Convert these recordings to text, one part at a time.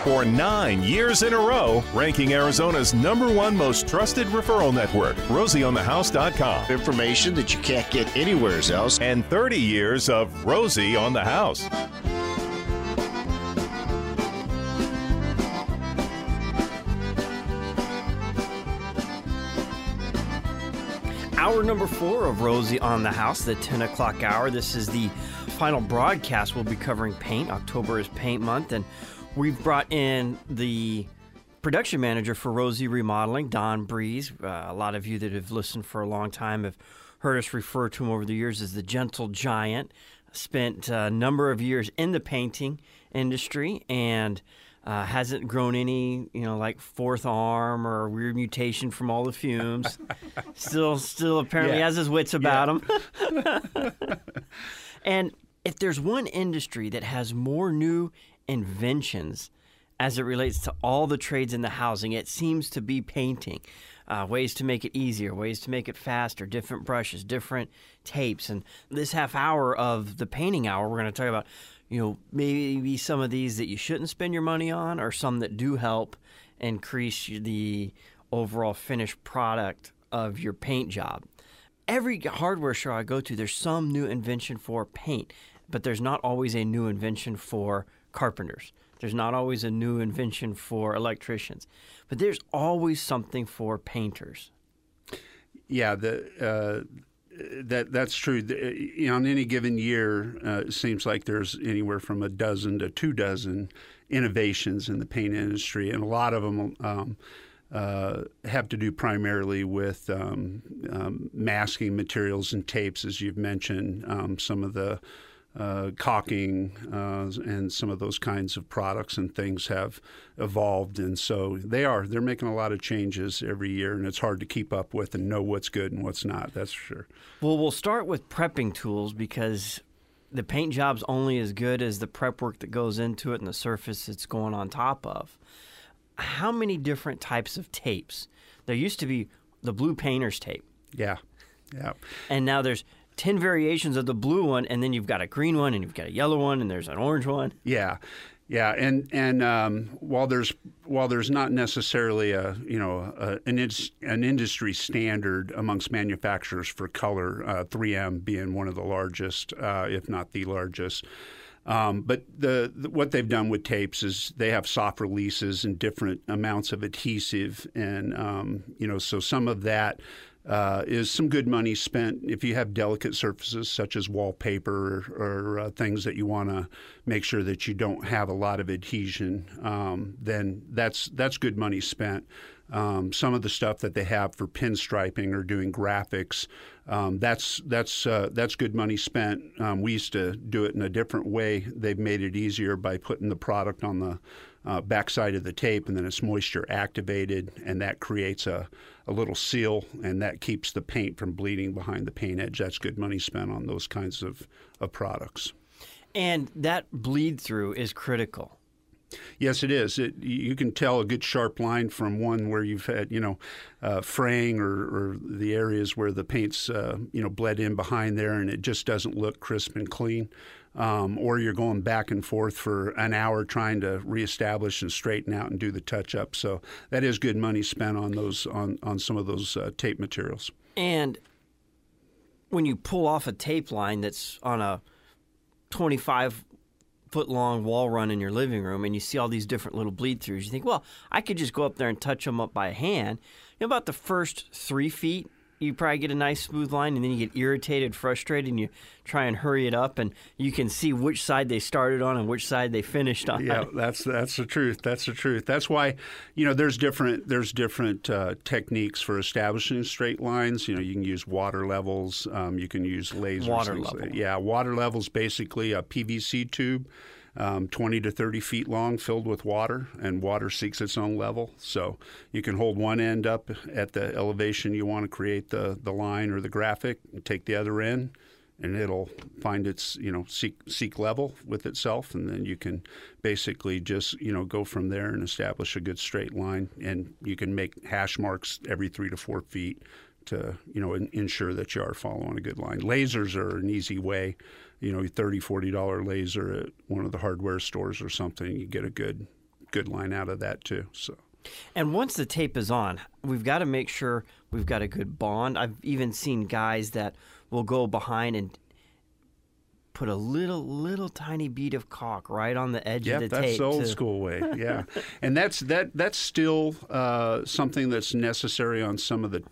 for nine years in a row, ranking Arizona's number one most trusted referral network, RosieOnTheHouse.com. Information that you can't get anywhere else. And 30 years of Rosie on the House. Hour number four of Rosie on the House, the 10 o'clock hour. This is the final broadcast. We'll be covering paint. October is paint month, and we've brought in the production manager for Rosie Remodeling, Don Breeze. Uh, a lot of you that have listened for a long time have heard us refer to him over the years as the Gentle Giant. Spent a number of years in the painting industry and uh, hasn't grown any, you know, like fourth arm or weird mutation from all the fumes. still, still apparently Yeah. has his wits about him. and if there's one industry that has more new inventions as it relates to all the trades in the housing, it seems to be painting. Uh, ways to make it easier, ways to make it faster, different brushes, different tapes. And this half hour of the painting hour, we're going to talk about, you know, maybe some of these that you shouldn't spend your money on, or some that do help increase the overall finished product of your paint job every hardware show I go to, there's some new invention for paint, but there's not always a new invention for carpenters. There's not always a new invention for electricians, but there's always something for painters. Yeah, the uh, that that's true. The- on any given year, uh, it seems like there's anywhere from a dozen to two dozen innovations in the paint industry, and a lot of them. Um, uh, have to do primarily with um, um, masking materials and tapes, as you've mentioned. Um, some of the uh, caulking uh, and some of those kinds of products and things have evolved, and so they are. They're making a lot of changes every year, and it's hard to keep up with and know what's good and what's not. That's for sure. Well, we'll start with prepping tools because the paint job's only as good as the prep work that goes into it and the surface it's going on top of. How many different types of tapes? There used to be the blue painter's tape. Yeah, yeah. And now there's 10 variations of the blue one, and then you've got a green one, and you've got a yellow one, and there's an orange one. Yeah, yeah, and and um, while there's while there's not necessarily a you know a, an an industry standard amongst manufacturers for color, uh, 3M being one of the largest, uh, if not the largest. Um, but the, the what they've done with tapes is they have soft releases and different amounts of adhesive, and um, you know so some of that uh, is some good money spent if you have delicate surfaces such as wallpaper or, or uh, things that you want to make sure that you don't have a lot of adhesion. Um, then that's that's good money spent. Um, some of the stuff that they have for pinstriping or doing graphics, um, that's that's uh, that's good money spent. Um, we used to do it in a different way. They've made it easier by putting the product on the uh, backside of the tape, and then it's moisture activated, and that creates a, a little seal, and that keeps the paint from bleeding behind the paint edge. That's good money spent on those kinds of, of products. And that bleed through is critical. Yes, it is. It, you can tell a good sharp line from one where you've had, you know, uh, fraying or, or the areas where the paint's, uh, you know, bled in behind there, and it just doesn't look crisp and clean. Um, or you're going back and forth for an hour trying to reestablish and straighten out and do the touch up. So that is good money spent on those on on some of those uh, tape materials. And when you pull off a tape line that's on a 25 foot long wall run in your living room and you see all these different little bleed throughs, you think, well, I could just go up there and touch them up by hand. You know, about the first three feet, you probably get a nice smooth line and then you get irritated, frustrated, and you try and hurry it up and you can see which side they started on and which side they finished on. Yeah, that's that's the truth. That's the truth. That's why, you know, there's different there's different uh, techniques for establishing straight lines. You know, you can use water levels. Um, you can use lasers. Water level. yeah, water levels basically a PVC tube. Um, 20 to 30 feet long, filled with water, and water seeks its own level. So you can hold one end up at the elevation you want to create the, the line or the graphic, and take the other end, and it'll find its you know seek seek level with itself, and then you can basically just you know go from there and establish a good straight line, and you can make hash marks every three to four feet to you know in, ensure that you are following a good line. Lasers are an easy way, you know, 30 40 dollar laser at one of the hardware stores or something, you get a good good line out of that too. So. And once the tape is on, we've got to make sure we've got a good bond. I've even seen guys that will go behind and put a little little tiny bead of caulk right on the edge yep, of the that's tape. the old to- school way. Yeah, and that's that that's still uh, something that's necessary on some of the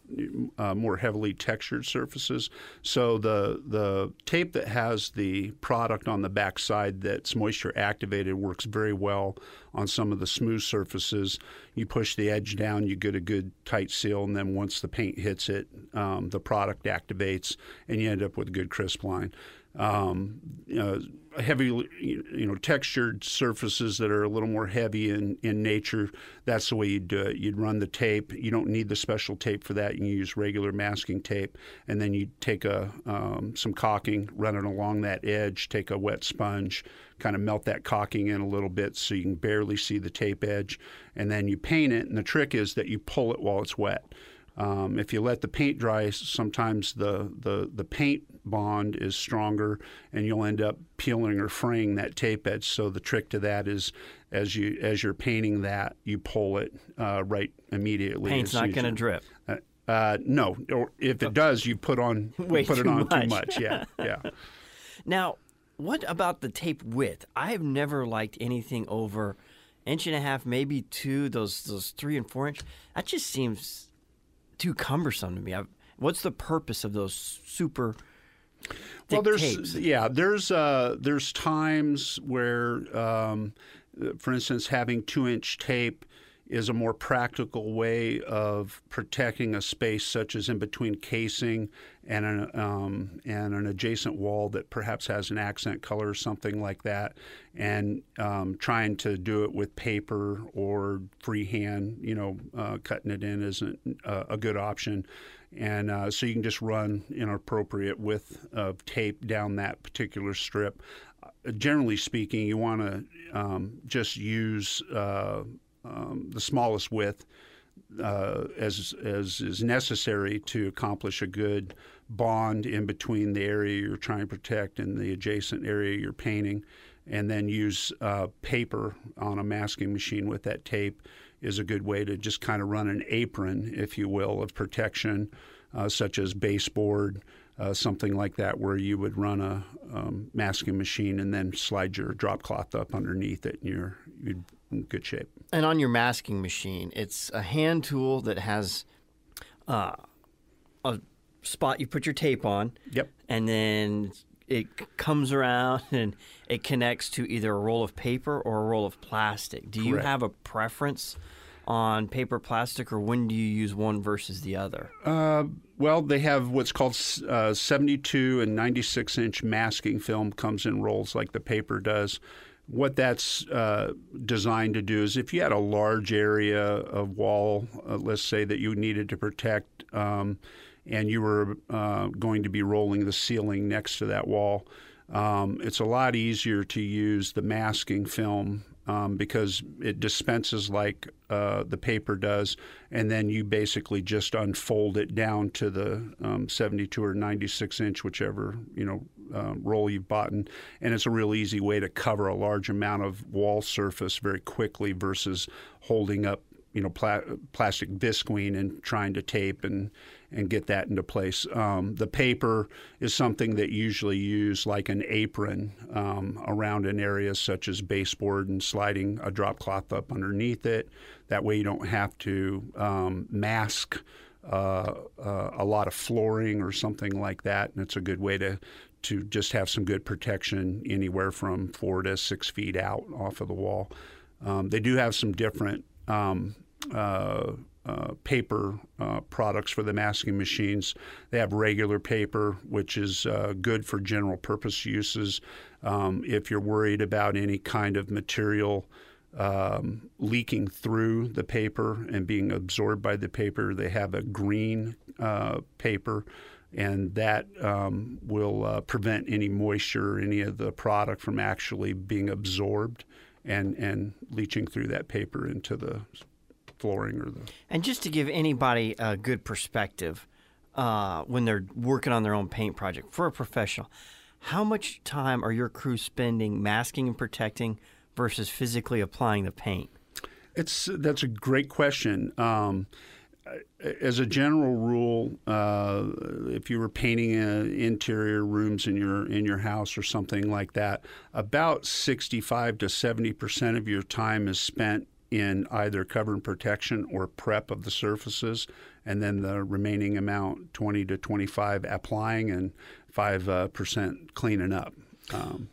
uh, more heavily textured surfaces. So the the tape that has the product on the back side that's moisture activated works very well on some of the smooth surfaces. You push the edge down, you get a good tight seal, and then once the paint hits it, um, the product activates, and you end up with a good crisp line um, know, heavy, you know, textured surfaces that are a little more heavy in, in nature. That's the way you'd do it. You'd run the tape. You don't need the special tape for that. You can use regular masking tape, and then you take a um, some caulking, run it along that edge. Take a wet sponge, kind of melt that caulking in a little bit so you can barely see the tape edge, and then you paint it. And the trick is that you pull it while it's wet. Um, if you let the paint dry, sometimes the, the, the paint bond is stronger, and you'll end up peeling or fraying that tape edge. So the trick to that is, as you as you're painting that, you pull it uh, right immediately. Paint's not going to drip. Uh, uh, no, or if it does, you put on Way put it on much. too much. Yeah, yeah. Now, what about the tape width? I have never liked anything over inch and a half, maybe two. Those those three and four inch. That just seems too cumbersome to me. i what's the purpose of those super? Well, there's yeah, there's uh, there's times where, um, for instance, having two inch tape is a more practical way of protecting a space such as in between casing and an um, and an adjacent wall that perhaps has an accent color or something like that, and um, trying to do it with paper or freehand, you know, uh, cutting it in isn't uh, a good option and uh, so you can just run an appropriate width of tape down that particular strip. Uh, generally speaking, you want to um, just use uh, um, the smallest width uh, as as is necessary to accomplish a good bond in between the area you're trying to protect and the adjacent area you're painting, and then use uh, paper on a masking machine with that tape is a good way to just kind of run an apron, if you will, of protection, uh, such as baseboard, uh, something like that, where you would run a um, masking machine and then slide your drop cloth up underneath it, and you're you'd in good shape. And on your masking machine, it's a hand tool that has uh, a spot you put your tape on. Yep. And then it comes around and it connects to either a roll of paper or a roll of plastic. Do you Correct. have a preference on paper plastic or when do you use one versus the other? Uh, well, they have what's called uh, 72 and 96 inch masking film comes in rolls like the paper does. What that's uh, designed to do is if you had a large area of wall, uh, let's say that you needed to protect, um, and you were uh, going to be rolling the ceiling next to that wall, um, it's a lot easier to use the masking film um, because it dispenses like uh, the paper does, and then you basically just unfold it down to the um, 72 or 96 inch, whichever you know uh, roll you've bought, and, it's a real easy way to cover a large amount of wall surface very quickly versus holding up you know pla- plastic visqueen and trying to tape and and get that into place. Um, the paper is something that usually use like an apron um, around an area such as baseboard and sliding a drop cloth up underneath it. That way you don't have to um, mask uh, uh, a lot of flooring or something like that, and it's a good way to to just have some good protection anywhere from four to six feet out off of the wall. Um, they do have some different um, uh, uh, paper uh, products for the masking machines. They have regular paper, which is uh, good for general purpose uses. Um, if you're worried about any kind of material um, leaking through the paper and being absorbed by the paper, they have a green uh, paper. And that um, will uh, prevent any moisture or any of the product from actually being absorbed and, and leaching through that paper into the flooring or the And just to give anybody a good perspective uh, when they're working on their own paint project for a professional, how much time are your crew spending masking and protecting versus physically applying the paint? It's that's a great question. Um, as a general rule, uh, if you were painting uh, interior rooms in your in your house or something like that, about 65 to 70 percent of your time is spent in either cover and protection or prep of the surfaces, and then the remaining amount, 20 to 25, applying and five uh, percent cleaning up. Um,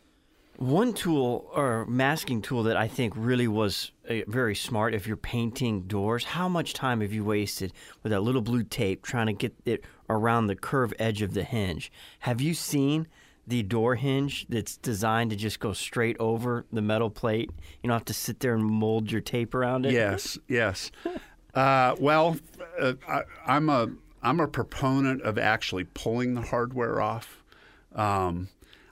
one tool or masking tool that I think really was uh, very smart if you're painting doors, how much time have you wasted with that little blue tape trying to get it around the curved edge of the hinge? Have you seen the door hinge that's designed to just go straight over the metal plate? You don't have to sit there and mold your tape around it? Yes, yes. uh, well, uh, I, I'm a I'm a proponent of actually pulling the hardware off. Um,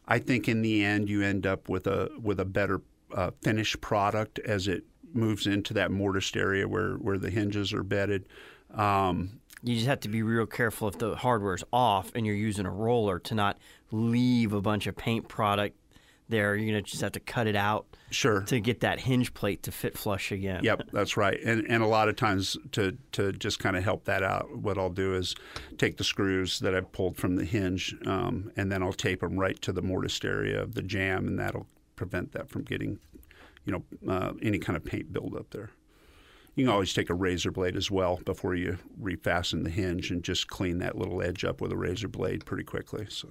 I think in the end you end up with a with a better uh, finished product as it moves into that mortised area where where the hinges are bedded. Um, you just have to be real careful if the hardware's off and you're using a roller to not leave a bunch of paint product there. You're gonna just have to cut it out. Sure. To get that hinge plate to fit flush again. Yep, that's right. And and a lot of times to to just kind of help that out, what I'll do is take the screws that I've pulled from the hinge, um, and then I'll tape them right to the mortise area of the jamb, and that'll prevent that from getting, you know, uh, any kind of paint buildup there. You can always take a razor blade as well before you refasten the hinge and just clean that little edge up with a razor blade pretty quickly. So.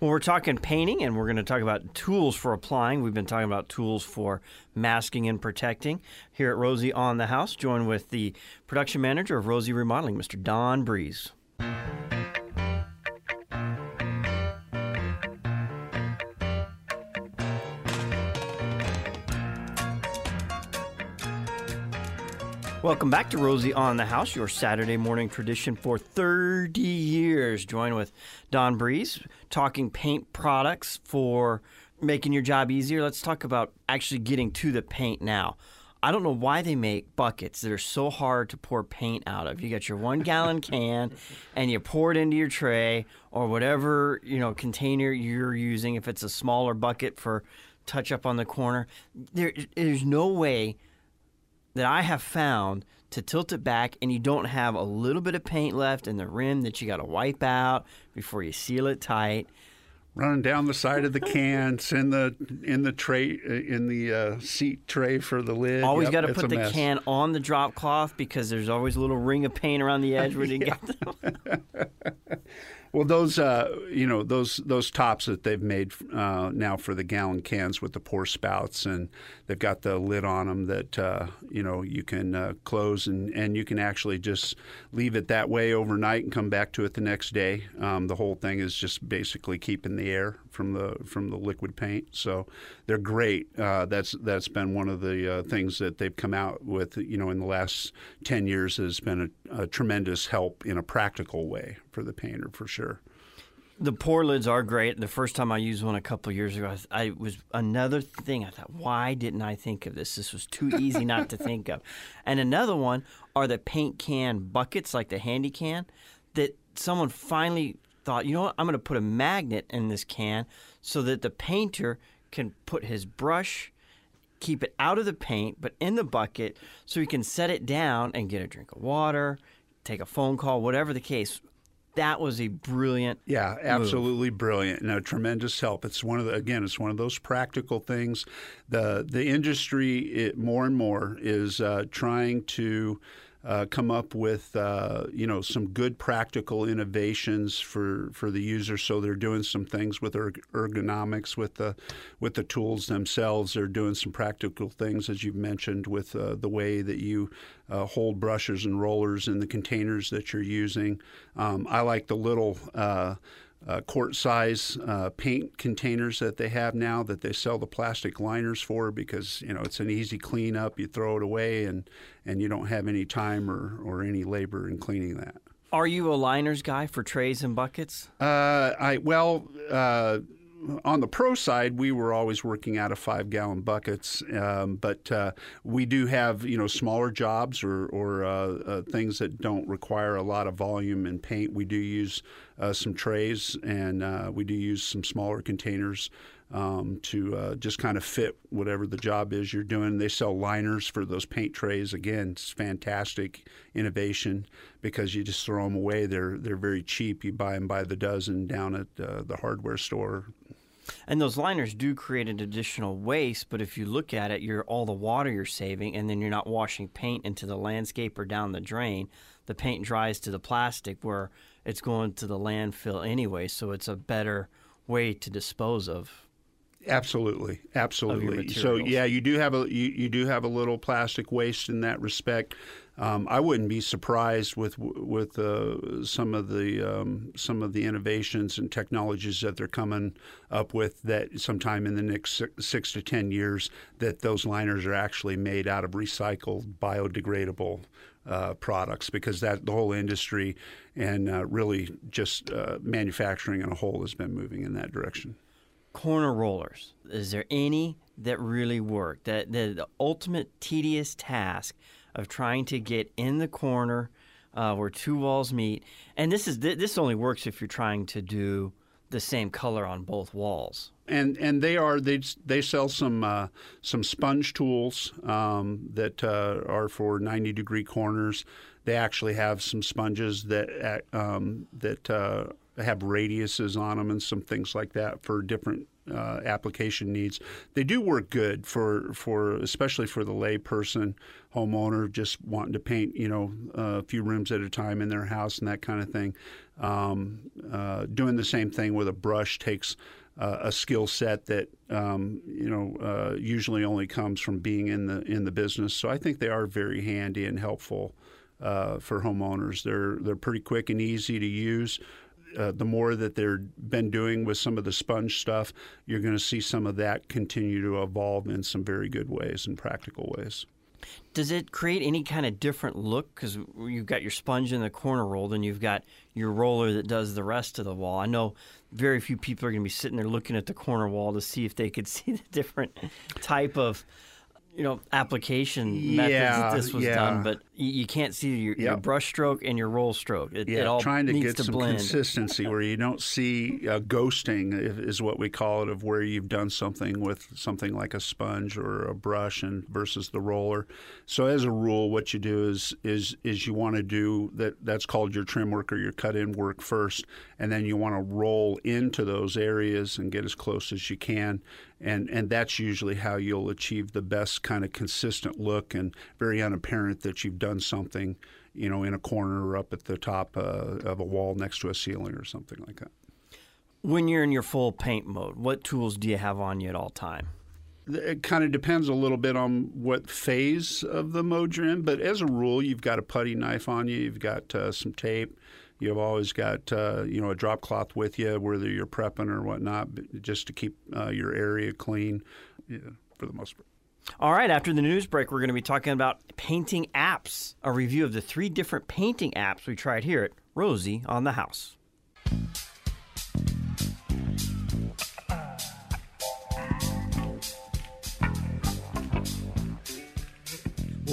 Well, we're talking painting and we're going to talk about tools for applying. We've been talking about tools for masking and protecting here at Rosie on the House, joined with the production manager of Rosie Remodeling, Mr. Don Breeze. Welcome back to Rosie on the House, your Saturday morning tradition for 30 years. Join with Don Breeze, talking paint products for making your job easier. Let's talk about actually getting to the paint now. I don't know why they make buckets that are so hard to pour paint out of. You got your one gallon can and you pour it into your tray or whatever, you know, container you're using. If it's a smaller bucket for touch up on the corner, there, there's no way that I have found to tilt it back and you don't have a little bit of paint left in the rim that you got to wipe out before you seal it tight. Running down the side of the cans in the in the tray in the uh, seat tray for the lid. Always yep, got to put the mess. can on the drop cloth because there's always a little ring of paint around the edge when you get them. Well, those uh, you know those those tops that they've made uh, now for the gallon cans with the pour spouts, and they've got the lid on them that uh, you know you can uh, close and, and you can actually just leave it that way overnight and come back to it the next day. Um, the whole thing is just basically keeping the air from the from the liquid paint, so they're great. Uh, that's that's been one of the uh, things that they've come out with. You know, in the last ten years has been a, a tremendous help in a practical way for the painter for sure. The pour lids are great. The first time I used one a couple years ago, I, I, was another thing. I thought, why didn't I think of this? This was too easy not to think of. And another one are the paint can buckets, like the handy can, that someone finally thought, you know what, I'm going to put a magnet in this can so that the painter can put his brush, keep it out of the paint, but in the bucket, so he can set it down and get a drink of water, take a phone call, whatever the case that was a brilliant yeah absolutely move. brilliant. And a tremendous help. It's one of the again it's one of those practical things. The the industry it, more and more is uh, trying to uh, come up with uh, you know some good practical innovations for, for the user. So they're doing some things with ergonomics with the with the tools themselves. They're doing some practical things, as you've mentioned, with uh, the way that you uh, hold brushes and rollers in the containers that you're using. Um, I like the little uh, quart size uh, paint containers that they have now that they sell the plastic liners for because you know it's an easy cleanup. You throw it away and and you don't have any time or, or any labor in cleaning that. Are you a liners guy for trays and buckets? Uh, I well uh, on the pro side, we were always working out of five gallon buckets, um, but uh, we do have you know smaller jobs or, or uh, uh, things that don't require a lot of volume and paint. We do use uh, some trays and uh, we do use some smaller containers um, to uh, just kind of fit whatever the job is you're doing. They sell liners for those paint trays. Again, it's fantastic innovation because you just throw them away. They're they're very cheap. You buy them by the dozen down at uh, the hardware store. And those liners do create an additional waste, but if you look at it, you're all the water you're saving, and then you're not washing paint into the landscape or down the drain. The paint dries to the plastic where it's going to the landfill anyway, so it's a better way to dispose of Absolutely, absolutely. So yeah, you do have a you, you do have a little plastic waste in that respect. Um, I wouldn't be surprised with with uh, some of the um, some of the innovations and technologies that they're coming up with that sometime in the next six, to ten years that those liners are actually made out of recycled biodegradable uh, products because that the whole industry and uh, really just uh, manufacturing in a whole has been moving in that direction corner rollers. Is there any that really work? That the ultimate tedious task of trying to get in the corner uh, where two walls meet, and this is this only works if you're trying to do the same color on both walls. And and they are they they sell some uh, some sponge tools um, that uh, are for 90 degree corners. They actually have some sponges that um, that uh, have radiuses on them and some things like that for different uh, application needs. They do work good for for especially for the layperson homeowner just wanting to paint you know a few rooms at a time in their house and that kind of thing. Um, uh, doing the same thing with a brush takes uh, a skill set that um, you know uh, usually only comes from being in the in the business. So I think they are very handy and helpful uh, for homeowners. They're they're pretty quick and easy to use uh, the more that they've been doing with some of the sponge stuff, you're going to see some of that continue to evolve in some very good ways and practical ways. Does it create any kind of different look? Because you've got your sponge in the corner rolled, and you've got your roller that does the rest of the wall. I know very few people are going to be sitting there looking at the corner wall to see if they could see the different type of you know application methods Yeah, that this was yeah. done, but you, can't see your, your brush stroke and your roll stroke. It, Yeah, it all trying to needs get to some blend. consistency where you don't see uh, ghosting is is what we call it of where you've done something with something like a sponge or a brush and versus the roller. So as a rule, what you do is is is you want to do that. That's called your trim work or your cut in work first, and then you want to roll into those areas and get as close as you can. And, and that's usually how you'll achieve the best kind of consistent look and very unapparent that you've done something, you know, in a corner or up at the top uh, of a wall next to a ceiling or something like that. When you're in your full paint mode, what tools do you have on you at all time? It kind of depends a little bit on what phase of the mode you're in, but as a rule, you've got a putty knife on you, you've got uh, some tape, you've always got uh, you know a drop cloth with you, whether you're prepping or whatnot, just to keep uh, your area clean, yeah, for the most part. All right, after the news break, we're going to be talking about painting apps, a review of the three different painting apps we tried here at Rosie on the House.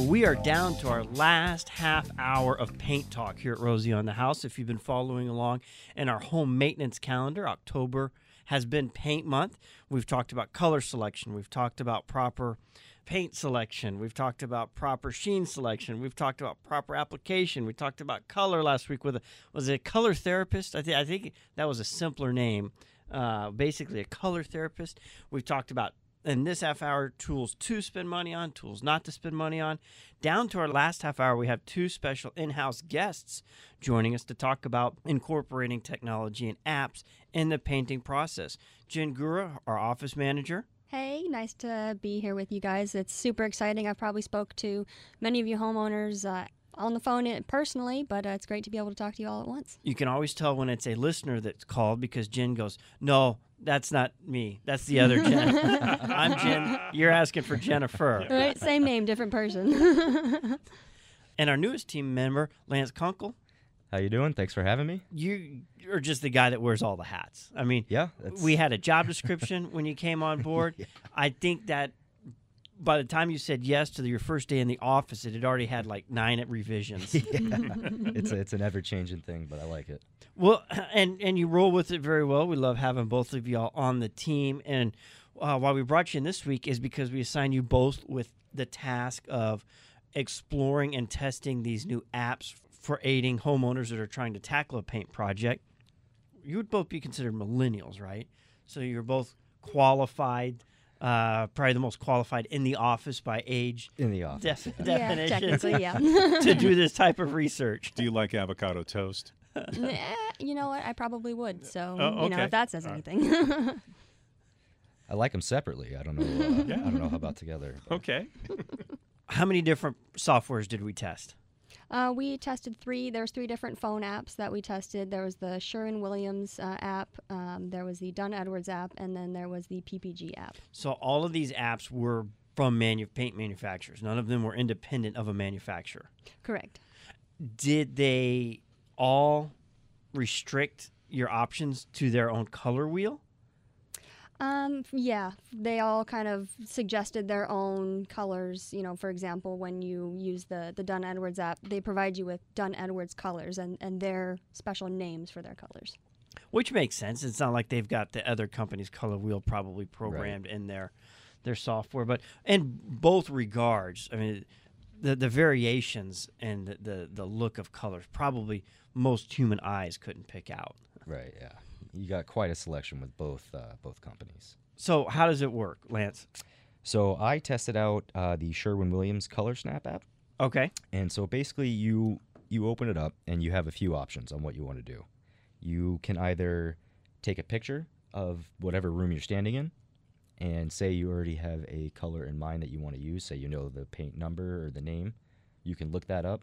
Well, we are down to our last half hour of paint talk here at Rosie on the House. If you've been following along in our home maintenance calendar, October has been paint month. We've talked about color selection, we've talked about proper paint selection, we've talked about proper sheen selection, we've talked about proper application, we talked about color last week with a was it a color therapist? I think I think that was a simpler name. Uh, basically, a color therapist. We've talked about in this half hour tools to spend money on, tools not to spend money on. Down to our last half hour, we have two special in house guests joining us to talk about incorporating technology and apps in the painting process. Jen Gura, our office manager. Hey, nice to be here with you guys. It's super exciting. I've probably spoke to many of you homeowners uh, on the phone personally, but uh, it's great to be able to talk to you all at once. You can always tell when it's a listener that's called because Jen goes, No, that's not me. That's the other Jen. I'm Jen. You're asking for Jennifer. Right, same name, different person. And our newest team member, Lance Kunkel, How you doing? Thanks for having me. you are just the guy that wears all the hats. I mean, Yeah, that's, we had a job description when you came on board. I think that by the time you said yes to your first day in the office, it had already had like nine revisions. yeah. it's a, it's an ever changing thing, but I like it. Well, and and you roll with it very well. We love having both of y'all on the team. And uh, why we brought you in this week is because we assigned you both with the task of exploring and testing these new apps for aiding homeowners that are trying to tackle a paint project. You would both be considered millennials, right? So you're both qualified. Uh, probably the most qualified in the office by age In the office. def- yeah. Yeah, definition technically, yeah. to do this type of research. Do you like avocado toast? You know what? I probably would. So Oh, you know if that says All right. anything. I like them separately. I don't know. Uh, I don't know how about together. but- Okay. How many different softwares did we test? Uh, we tested three. There's three different phone apps that we tested. There was the Sherwin Williams uh, app, um, there was the Dunn Edwards app, and then there was the PPG app. So all of these apps were from manu- paint manufacturers. None of them were independent of a manufacturer. Correct. Did they all restrict your options to their own color wheel? Um, yeah, they all kind of suggested their own colors. You know, for example, when you use the the Dunn Edwards app, they provide you with Dunn Edwards colors and and their special names for their colors. Which makes sense. It's not like they've got the other company's color wheel probably programmed in their their software. But in both regards, I mean, the the variations and the, the, the look of colors probably most human eyes couldn't pick out. Right. Yeah. You got quite a selection with both uh, both companies. So how does it work, Lance? So I tested out uh, the Sherwin Williams Color Snap app, Okay. and so basically you you open it up and you have a few options on what you want to do. You can either take a picture of whatever room you're standing in, and say you already have a color in mind that you want to use. Say you know the paint number or the name, you can look that up,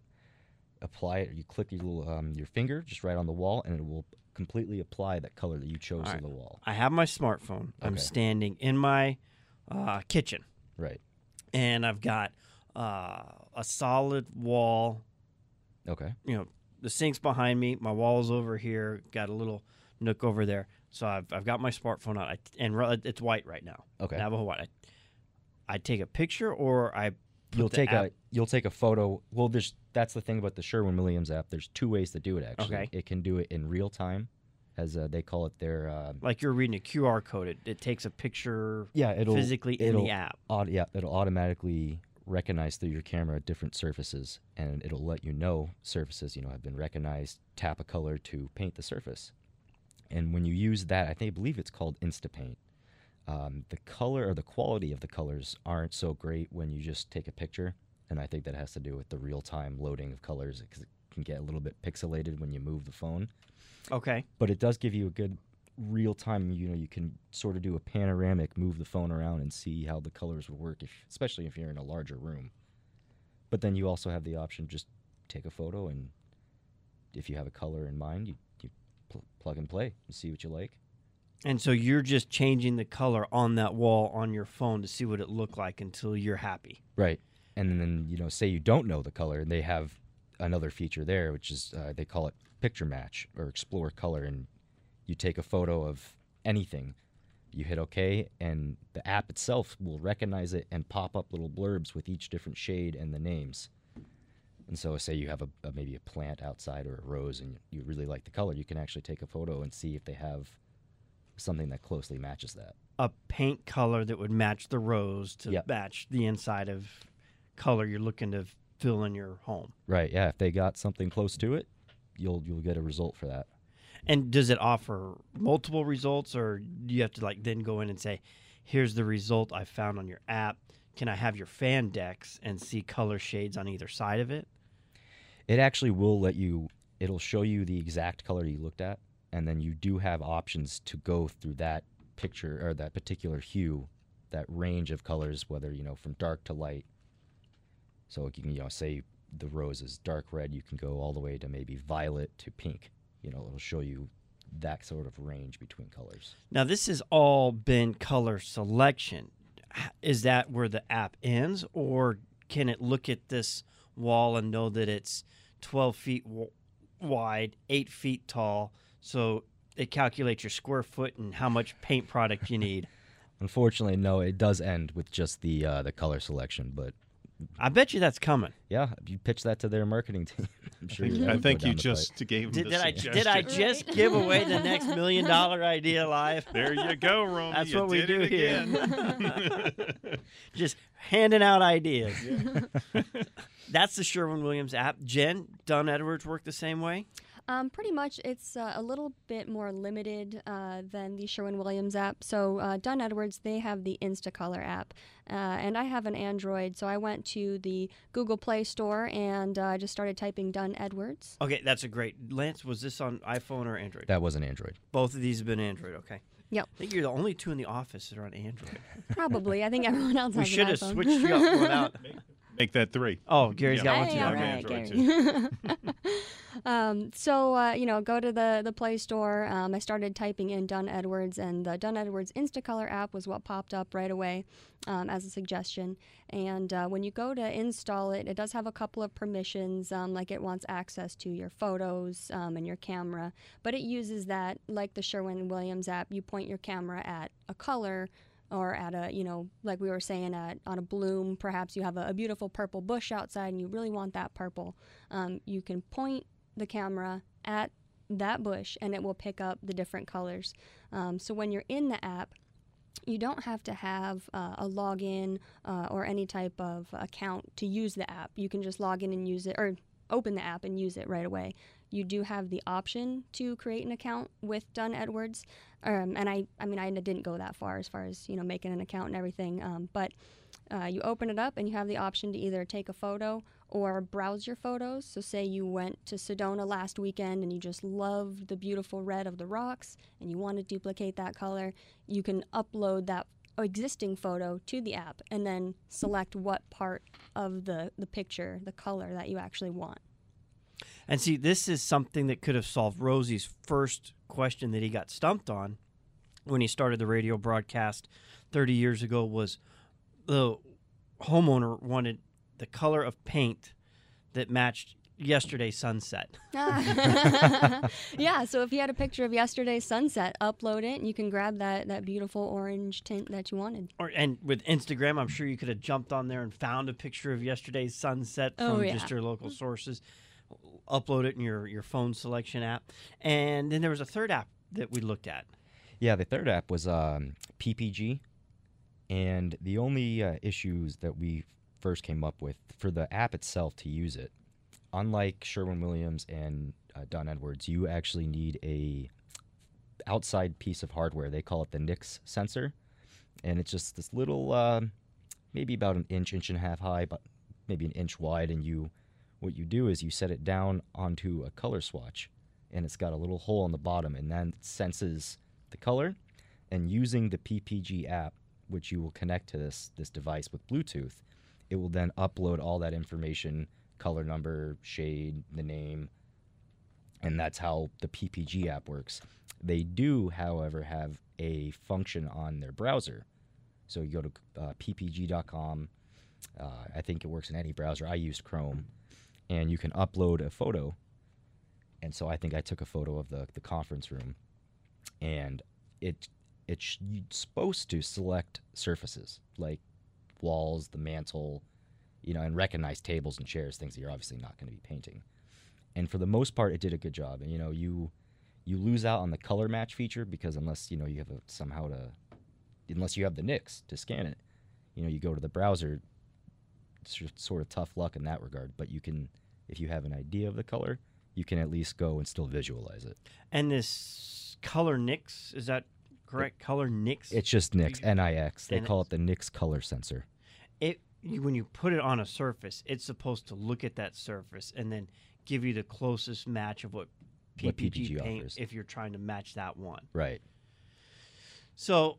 apply it. You click your little um, your finger just right on the wall, and it will completely apply that color that you chose to the wall. I have my smartphone. I'm Okay. standing in my uh, kitchen, Right. and I've got uh, a solid wall. Okay. You know, the sink's behind me. My wall's over here. Got a little nook over there. So I've, I've got my smartphone out, I, and it's white right now. Okay. Navajo white. I, I take a picture, or I put you'll the take app- a you'll take a photo. Well, there's that's the thing about the Sherwin Williams app. There's two ways to do it. Actually, Okay. it can do it in real time, as uh, they call it their uh, like you're reading a QR code. It, it takes a picture yeah. It'll physically in it'll the app. aut- yeah, it'll automatically recognize through your camera different surfaces, and it'll let you know surfaces you know have been recognized. Tap a color to paint the surface, and when you use that, I think I believe it's called InstaPaint. Um, the color or the quality of the colors aren't so great when you just take a picture, and I think that has to do with the real-time loading of colors because it can get a little bit pixelated when you move the phone. Okay. But it does give you a good real-time. You know, you can sort of do a panoramic, move the phone around, and see how the colors would work, if, especially if you're in a larger room. But then you also have the option just take a photo, and if you have a color in mind, you you pl- plug and play and see what you like. And so you're just changing the color on that wall on your phone to see what it looked like until you're happy. Right. And then, you know, say you don't know the color, and they have another feature there, which is uh, they call it picture match or explore color. And you take a photo of anything, you hit OK, and the app itself will recognize it and pop up little blurbs with each different shade and the names. And so, say you have a, a maybe a plant outside or a rose, and you really like the color, you can actually take a photo and see if they have something that closely matches that. A paint color that would match the rose to Yep. match the inside of color you're looking to fill in your home. Right? Yeah. If they got something close to it, you'll you'll get a result for that. And does it offer multiple results or do you have to like then go in and say, here's the result I found on your app. Can I have your fan decks and see color shades on either side of it? It actually will let you. It'll show you the exact color you looked at, and then you do have options to go through that picture or that particular hue, that range of colors, whether you know from dark to light. So you can you know say the rose is dark red, you can go all the way to maybe violet to pink. You know, it'll show you that sort of range between colors. Now, this has all been color selection. Is that where the app ends, or can it look at this wall and know that it's 12 feet w- wide, 8 feet tall? So it calculates your square foot and how much paint product you need. Unfortunately, no. It does end with just the uh, the color selection, but I bet you that's coming. yeah, you pitch that to their marketing team, I'm sure. you'll I think you just pipe. gave Did, the did I did I just give away the next million dollar idea live? There you go, Romey. That's you what we do here. Just handing out ideas. That's the Sherwin Williams app. Jen, Dunn Edwards work the same way. Um, pretty much, it's uh, a little bit more limited uh, than the Sherwin-Williams app. So uh, Dunn Edwards, they have the Instacolor app, uh, and I have an Android. So I went to the Google Play Store and uh, just started typing Dunn Edwards. Okay, that's a great. Lance, was this on iPhone or Android? That was an Android. Both of these have been Android. Okay. Yep, I think you're the only two in the office that are on Android. probably. I think everyone else we should have switched you up one out. Make that three. Oh, Gary's got Yeah. one too. all right, Android, Gary. um, so uh, you know, go to the the Play Store. Um, I started typing in Dunn Edwards, and the Dunn Edwards Instacolor app was what popped up right away um, as a suggestion. And uh, when you go to install it, it does have a couple of permissions, um, like it wants access to your photos um, and your camera. But it uses that, like the Sherwin Williams app. You point your camera at a color or at a you know like we were saying at on a bloom perhaps you have a, a beautiful purple bush outside and you really want that purple um, you can point the camera at that bush and it will pick up the different colors. Um, so when you're in the app you don't have to have uh, a login uh, or any type of account to use the app. You can just log in and use it or open the app and use it right away you do have the option to create an account with Dunn Edwards, um, and I, I mean, I didn't go that far as far as you know making an account and everything. Um, but uh, you open it up and you have the option to either take a photo or browse your photos. So, say you went to Sedona last weekend and you just loved the beautiful red of the rocks and you want to duplicate that color, you can upload that existing photo to the app and then select what part of the, the picture, the color that you actually want. And see, this is something that could have solved Rosie's first question that he got stumped on when he started the radio broadcast 30 years ago was the homeowner wanted the color of paint that matched yesterday's sunset. yeah, so if you had a picture of yesterday's sunset, upload it and you can grab that, that beautiful orange tint that you wanted. Or and with Instagram, I'm sure you could have jumped on there and found a picture of yesterday's sunset Oh, from yeah. just your local sources. Upload it in your your phone selection app, and then there was a third app that we looked at. Yeah, the third app was um, PPG, and the only uh, issues that we first came up with for the app itself to use it, unlike Sherwin Williams and uh, Dunn Edwards, you actually need a outside piece of hardware. They call it the Nix sensor, and it's just this little, um maybe about an inch, inch and a half high, but maybe an inch wide. And you, what you do is you set it down onto a color swatch, and it's got a little hole on the bottom, and then senses the color. And using the PPG app, which you will connect to this this device with Bluetooth, it will then upload all that information, color number, shade, the name, and that's how the PPG app works. They do, however, have a function on their browser. So you go to uh, ppg.com. Uh, I think it works in any browser. I used Chrome, and you can upload a photo. And so I think I took a photo of the, the conference room, and it it's supposed to select surfaces like walls, the mantle, you know, and recognize tables and chairs, things that you're obviously not going to be painting. And for the most part, it did a good job. And you know, you you lose out on the color match feature because unless you know you have a, somehow to, unless you have the Nix to scan it, you know, you go to the browser. It's just sort of tough luck in that regard. But you can, if you have an idea of the color, you can at least go and still visualize it. And this color Nix is that correct? color Nix. It's just Nix, N-I-X. They call it the Nix color sensor. it you, when you put it on a surface, it's supposed to look at that surface and then give you the closest match of what PPG, What PPG paint offers. if you're trying to match that one. Right. So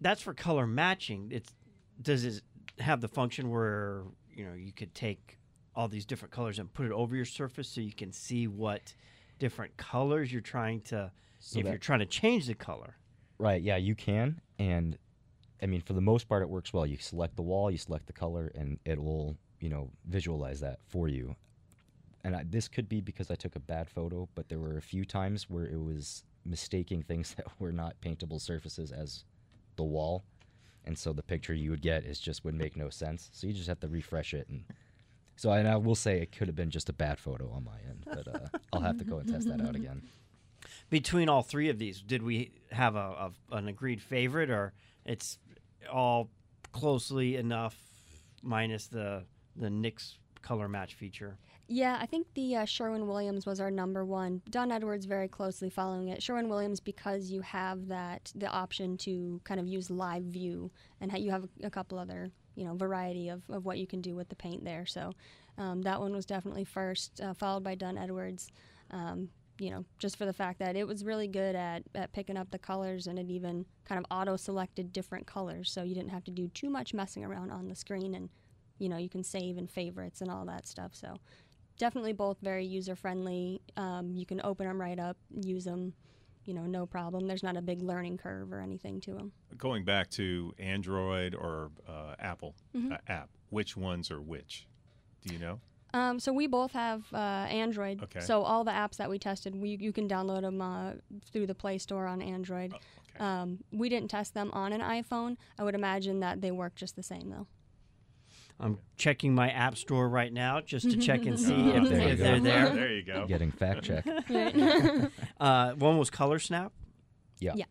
that's for color matching. It's does it have the function where you know you could take all these different colors and put it over your surface so you can see what different colors you're trying to So if that- you're trying to change the color. Right. Yeah, you can, and I mean, for the most part, it works well. You select the wall, you select the color, and it will, you know, visualize that for you. And I, this could be because I took a bad photo, but there were a few times where it was mistaking things that were not paintable surfaces as the wall. And so the picture you would get is just would make no sense. So you just have to refresh it, and so and I will say it could have been just a bad photo on my end, but uh, I'll have to go and test that out again. Between all three of these, did we have a, a an agreed favorite, or it's all closely enough, minus the the Nix color match feature? Yeah, I think the uh, Sherwin Williams was our number one. Dunn-Edwards very closely following it. Sherwin Williams because you have that the option to kind of use live view, and ha- you have a, a couple other you know variety of, of what you can do with the paint there. So um, that one was definitely first, uh, followed by Dunn-Edwards. Um, you know, just for the fact that it was really good at, at picking up the colors and it even kind of auto selected different colors. So you didn't have to do too much messing around on the screen and, you know, you can save and favorites and all that stuff. So definitely both very user friendly. Um, you can open them right up, use them, you know, no problem. There's not a big learning curve or anything to them. Going back to Android or uh, Apple Mm-hmm. uh, app, which ones are which? Do you know? Um, so we both have uh, Android. Okay. So all the apps that we tested, we you can download them uh, through the Play Store on Android. okay. Um, we didn't test them on an iPhone. I would imagine that they work just the same though. I'm checking my app store right now just to check and see Oh, if, there if they're there. there you go. Getting fact check. Uh, one was Color Snap. Yeah. Yeah.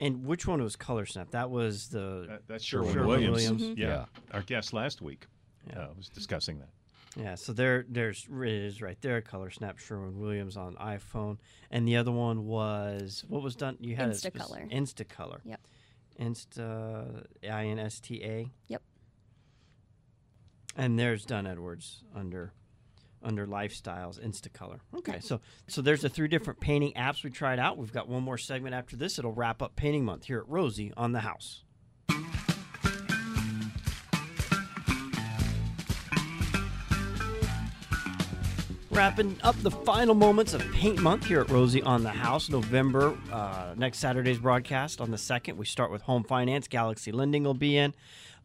And which one was Color Snap? That was the That, that's Sherwin, Sherwin Williams. Williams. Mhm. Yeah. Yeah. our guest last week Yeah. uh, was discussing that. yeah. So there, there's it is right there. Color Snap Sherwin Williams on iPhone, and the other one was what was done? You had a spec- Instacolor. Instacolor. Yep. Insta I N S T A. Yep. And there's Dunn-Edwards under under lifestyles Instacolor. Okay, so so there's the three different painting apps we tried out. We've got one more segment after this. It'll wrap up painting month here at Rosie on the house. Wrapping up the final moments of Paint Month here at Rosie on the House, November. Uh, next Saturday's broadcast on the 2nd. We start with home finance. Galaxy Lending will be in.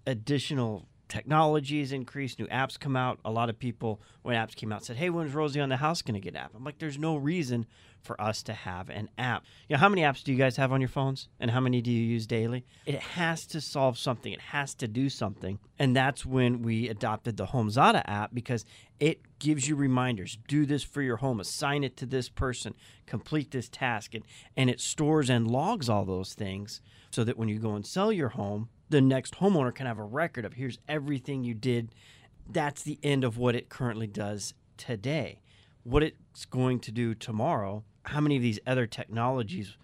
Additional technologies increased, new apps come out. A lot of people, when apps came out, said, Hey, when's Rosie on the House going to get an app? I'm like, There's no reason for us to have an app. You know, how many apps do you guys have on your phones? And how many do you use daily? It has to solve something, it has to do something. And that's when we adopted the HomeZada app because it gives you reminders do this for your home assign it to this person complete this task and, and it stores and logs all those things so that when you go and sell your home the next homeowner can have a record of here's everything you did that's the end of what it currently does today what it's going to do tomorrow how many of these other technologies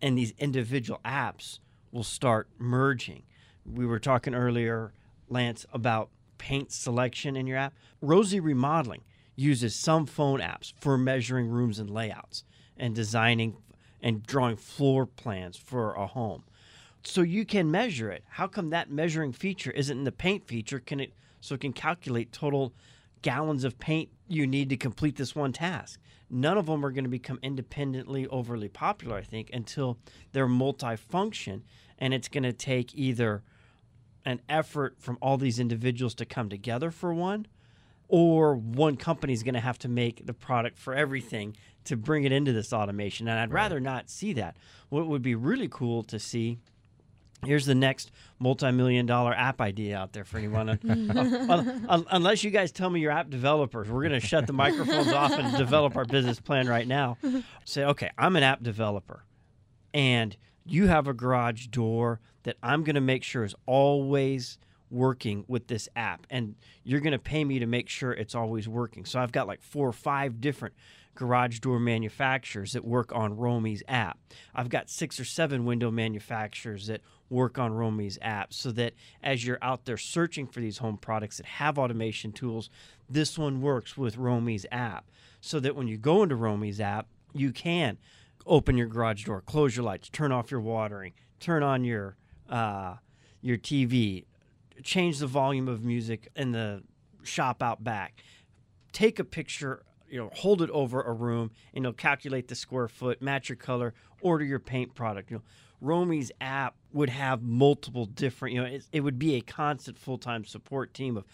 and these individual apps will start merging. We were talking earlier, Lance, about paint selection in your app. Rosie Remodeling uses some phone apps for measuring rooms and layouts and designing and drawing floor plans for a home. So you can measure it. How come that measuring feature isn't in the paint feature? Can it so it can calculate total gallons of paint you need to complete this one task? None of them are going to become independently overly popular, I think, until they're multifunction and it's going to take either an effort from all these individuals to come together for one or one company is going to have to make the product for everything to bring it into this automation and i'd rather not see that what would be really cool to see here's the next multi-million dollar app idea out there for anyone Uh, uh, unless you guys tell me you're app developers we're going to shut the microphones off and develop our business plan right now say okay i'm an app developer and you have a garage door that I'm going to make sure is always working with this app and you're going to pay me to make sure it's always working. So I've got like four or five different garage door manufacturers that work on Romey's app. I've got six or seven window manufacturers that work on Romey's app so that as you're out there searching for these home products that have automation tools, this one works with Romey's app so that when you go into Romey's app, you can open your garage door, close your lights, turn off your watering, turn on your uh, your TV, change the volume of music in the shop out back. Take a picture, you know, hold it over a room, and it'll calculate the square foot, match your color, order your paint product. You know, Romey's app would have multiple different. You know, it, it would be a constant full time support team of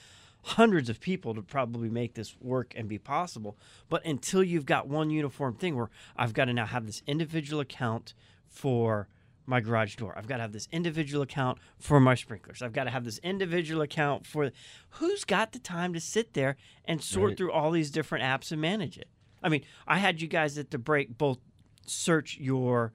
hundreds of people to probably make this work and be possible. But until you've got one uniform thing where I've got to now have this individual account for my garage door. I've got to have this individual account for my sprinklers. I've got to have this individual account for. Who's got the time to sit there and sort Right. through all these different apps and manage it? I mean, I had you guys at the break both search your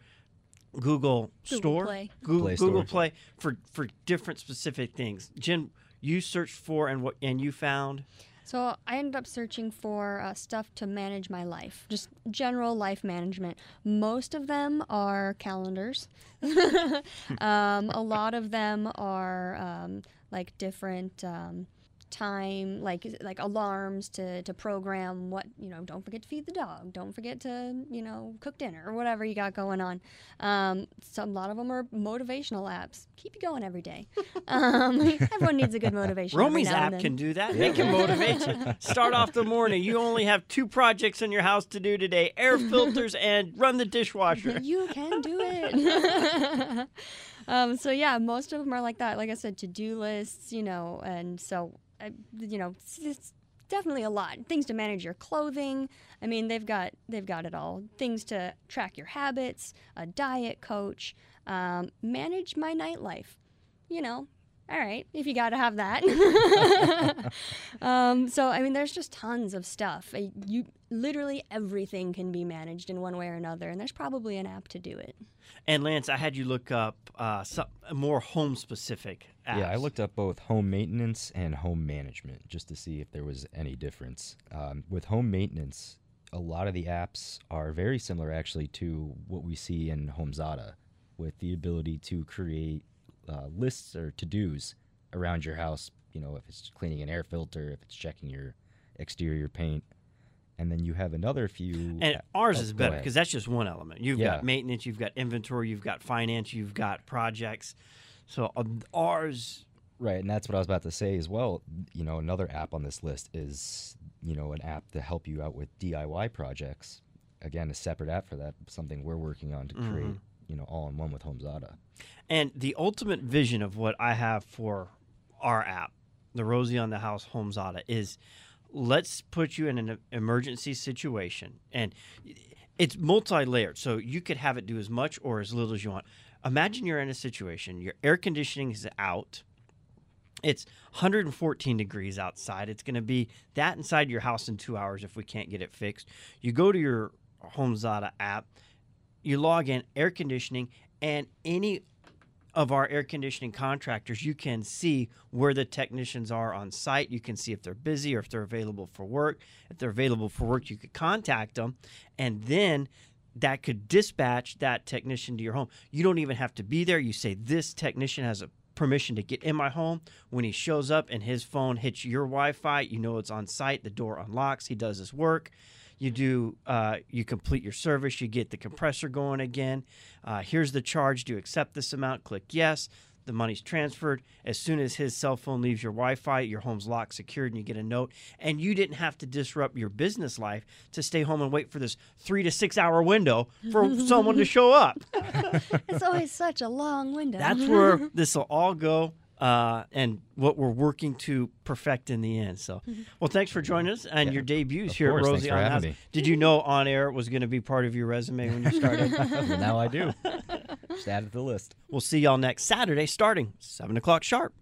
Google, Google Store, Play. Google Play Google Play for for different specific things. Jen, you searched for and what and you found. So I ended up searching for uh, stuff to manage my life, just general life management. Most of them are calendars. um, a lot of them are um, like different um, time, like like alarms to, to program what you know. Don't forget to feed the dog. Don't forget to you know cook dinner or whatever you got going on. Um, some a lot of them are motivational apps. Keep you going every day. Um, everyone needs a good motivation. Romey's now app can do that. It can motivate you. Start off the morning. You only have two projects in your house to do today: air filters and run the dishwasher. You can do it. um, so yeah, most of them are like that. Like I said, to-do lists, you know, and so You know, it's, it's definitely a lot. Things to manage your clothing. I mean, they've got they've got it all. Things to track your habits, a diet coach, um, manage my nightlife. You know, all right, if you got to have that. um, so I mean, there's just tons of stuff. Uh, You literally everything can be managed in one way or another, and there's probably an app to do it. And Lance, I had you look up uh, some more home-specific apps. Yeah, I looked up both home maintenance and home management just to see if there was any difference. Um, with home maintenance, a lot of the apps are very similar actually to what we see in HomeZada, with the ability to create uh, lists or to dos around your house. You know, if it's cleaning an air filter, if it's checking your exterior paint. And then you have another few. And ours Oh, is better because that's just one element. You've Yeah. got maintenance, you've got inventory, you've got finance, you've got projects. So um, ours, Right, and that's what I was about to say as well. You know, another app on this list is, you know, an app to help you out with DIY projects. Again, a separate app for that, something we're working on to create, you know, all in one with HomeZada. and the ultimate vision of what I have for our app, the Rosie on the House HomeZada, is let's put you in an emergency situation, and it's multi-layered, so you could have it do as much or as little as you want. Imagine you're in a situation, your air conditioning is out. It's 114 degrees outside. It's going to be that inside your house in two hours if we can't get it fixed. You go to your HomeZada app, you log in air conditioning, and any of our air conditioning contractors, you can see where the technicians are on site. You can see if they're busy or if they're available for work. If they're available for work, you could contact them, and then that could dispatch that technician to your home. You don't even have to be there. You say this technician has a permission to get in my home. When he shows up and his phone hits your Wi-Fi, you know it's on site. The door unlocks. He does his work. You do. Uh, you complete your service. You get the compressor going again. Uh, here's the charge. Do you accept this amount? Click yes. The money's transferred. As soon as his cell phone leaves your Wi-Fi, your home's locked, secured, and you get a note. And you didn't have to disrupt your business life to stay home and wait for this three to six hour window for someone to show up. It's always such a long window. That's where this will all go, uh, and what we're working to perfect in the end. So, well, thanks for joining us and your debuts Of here course, at thanks Rosie for on the House. me. Did you know on air was going to be part of your resume when you started? Well, now I do. Just add it to the list. we'll see y'all next Saturday, starting seven o'clock sharp.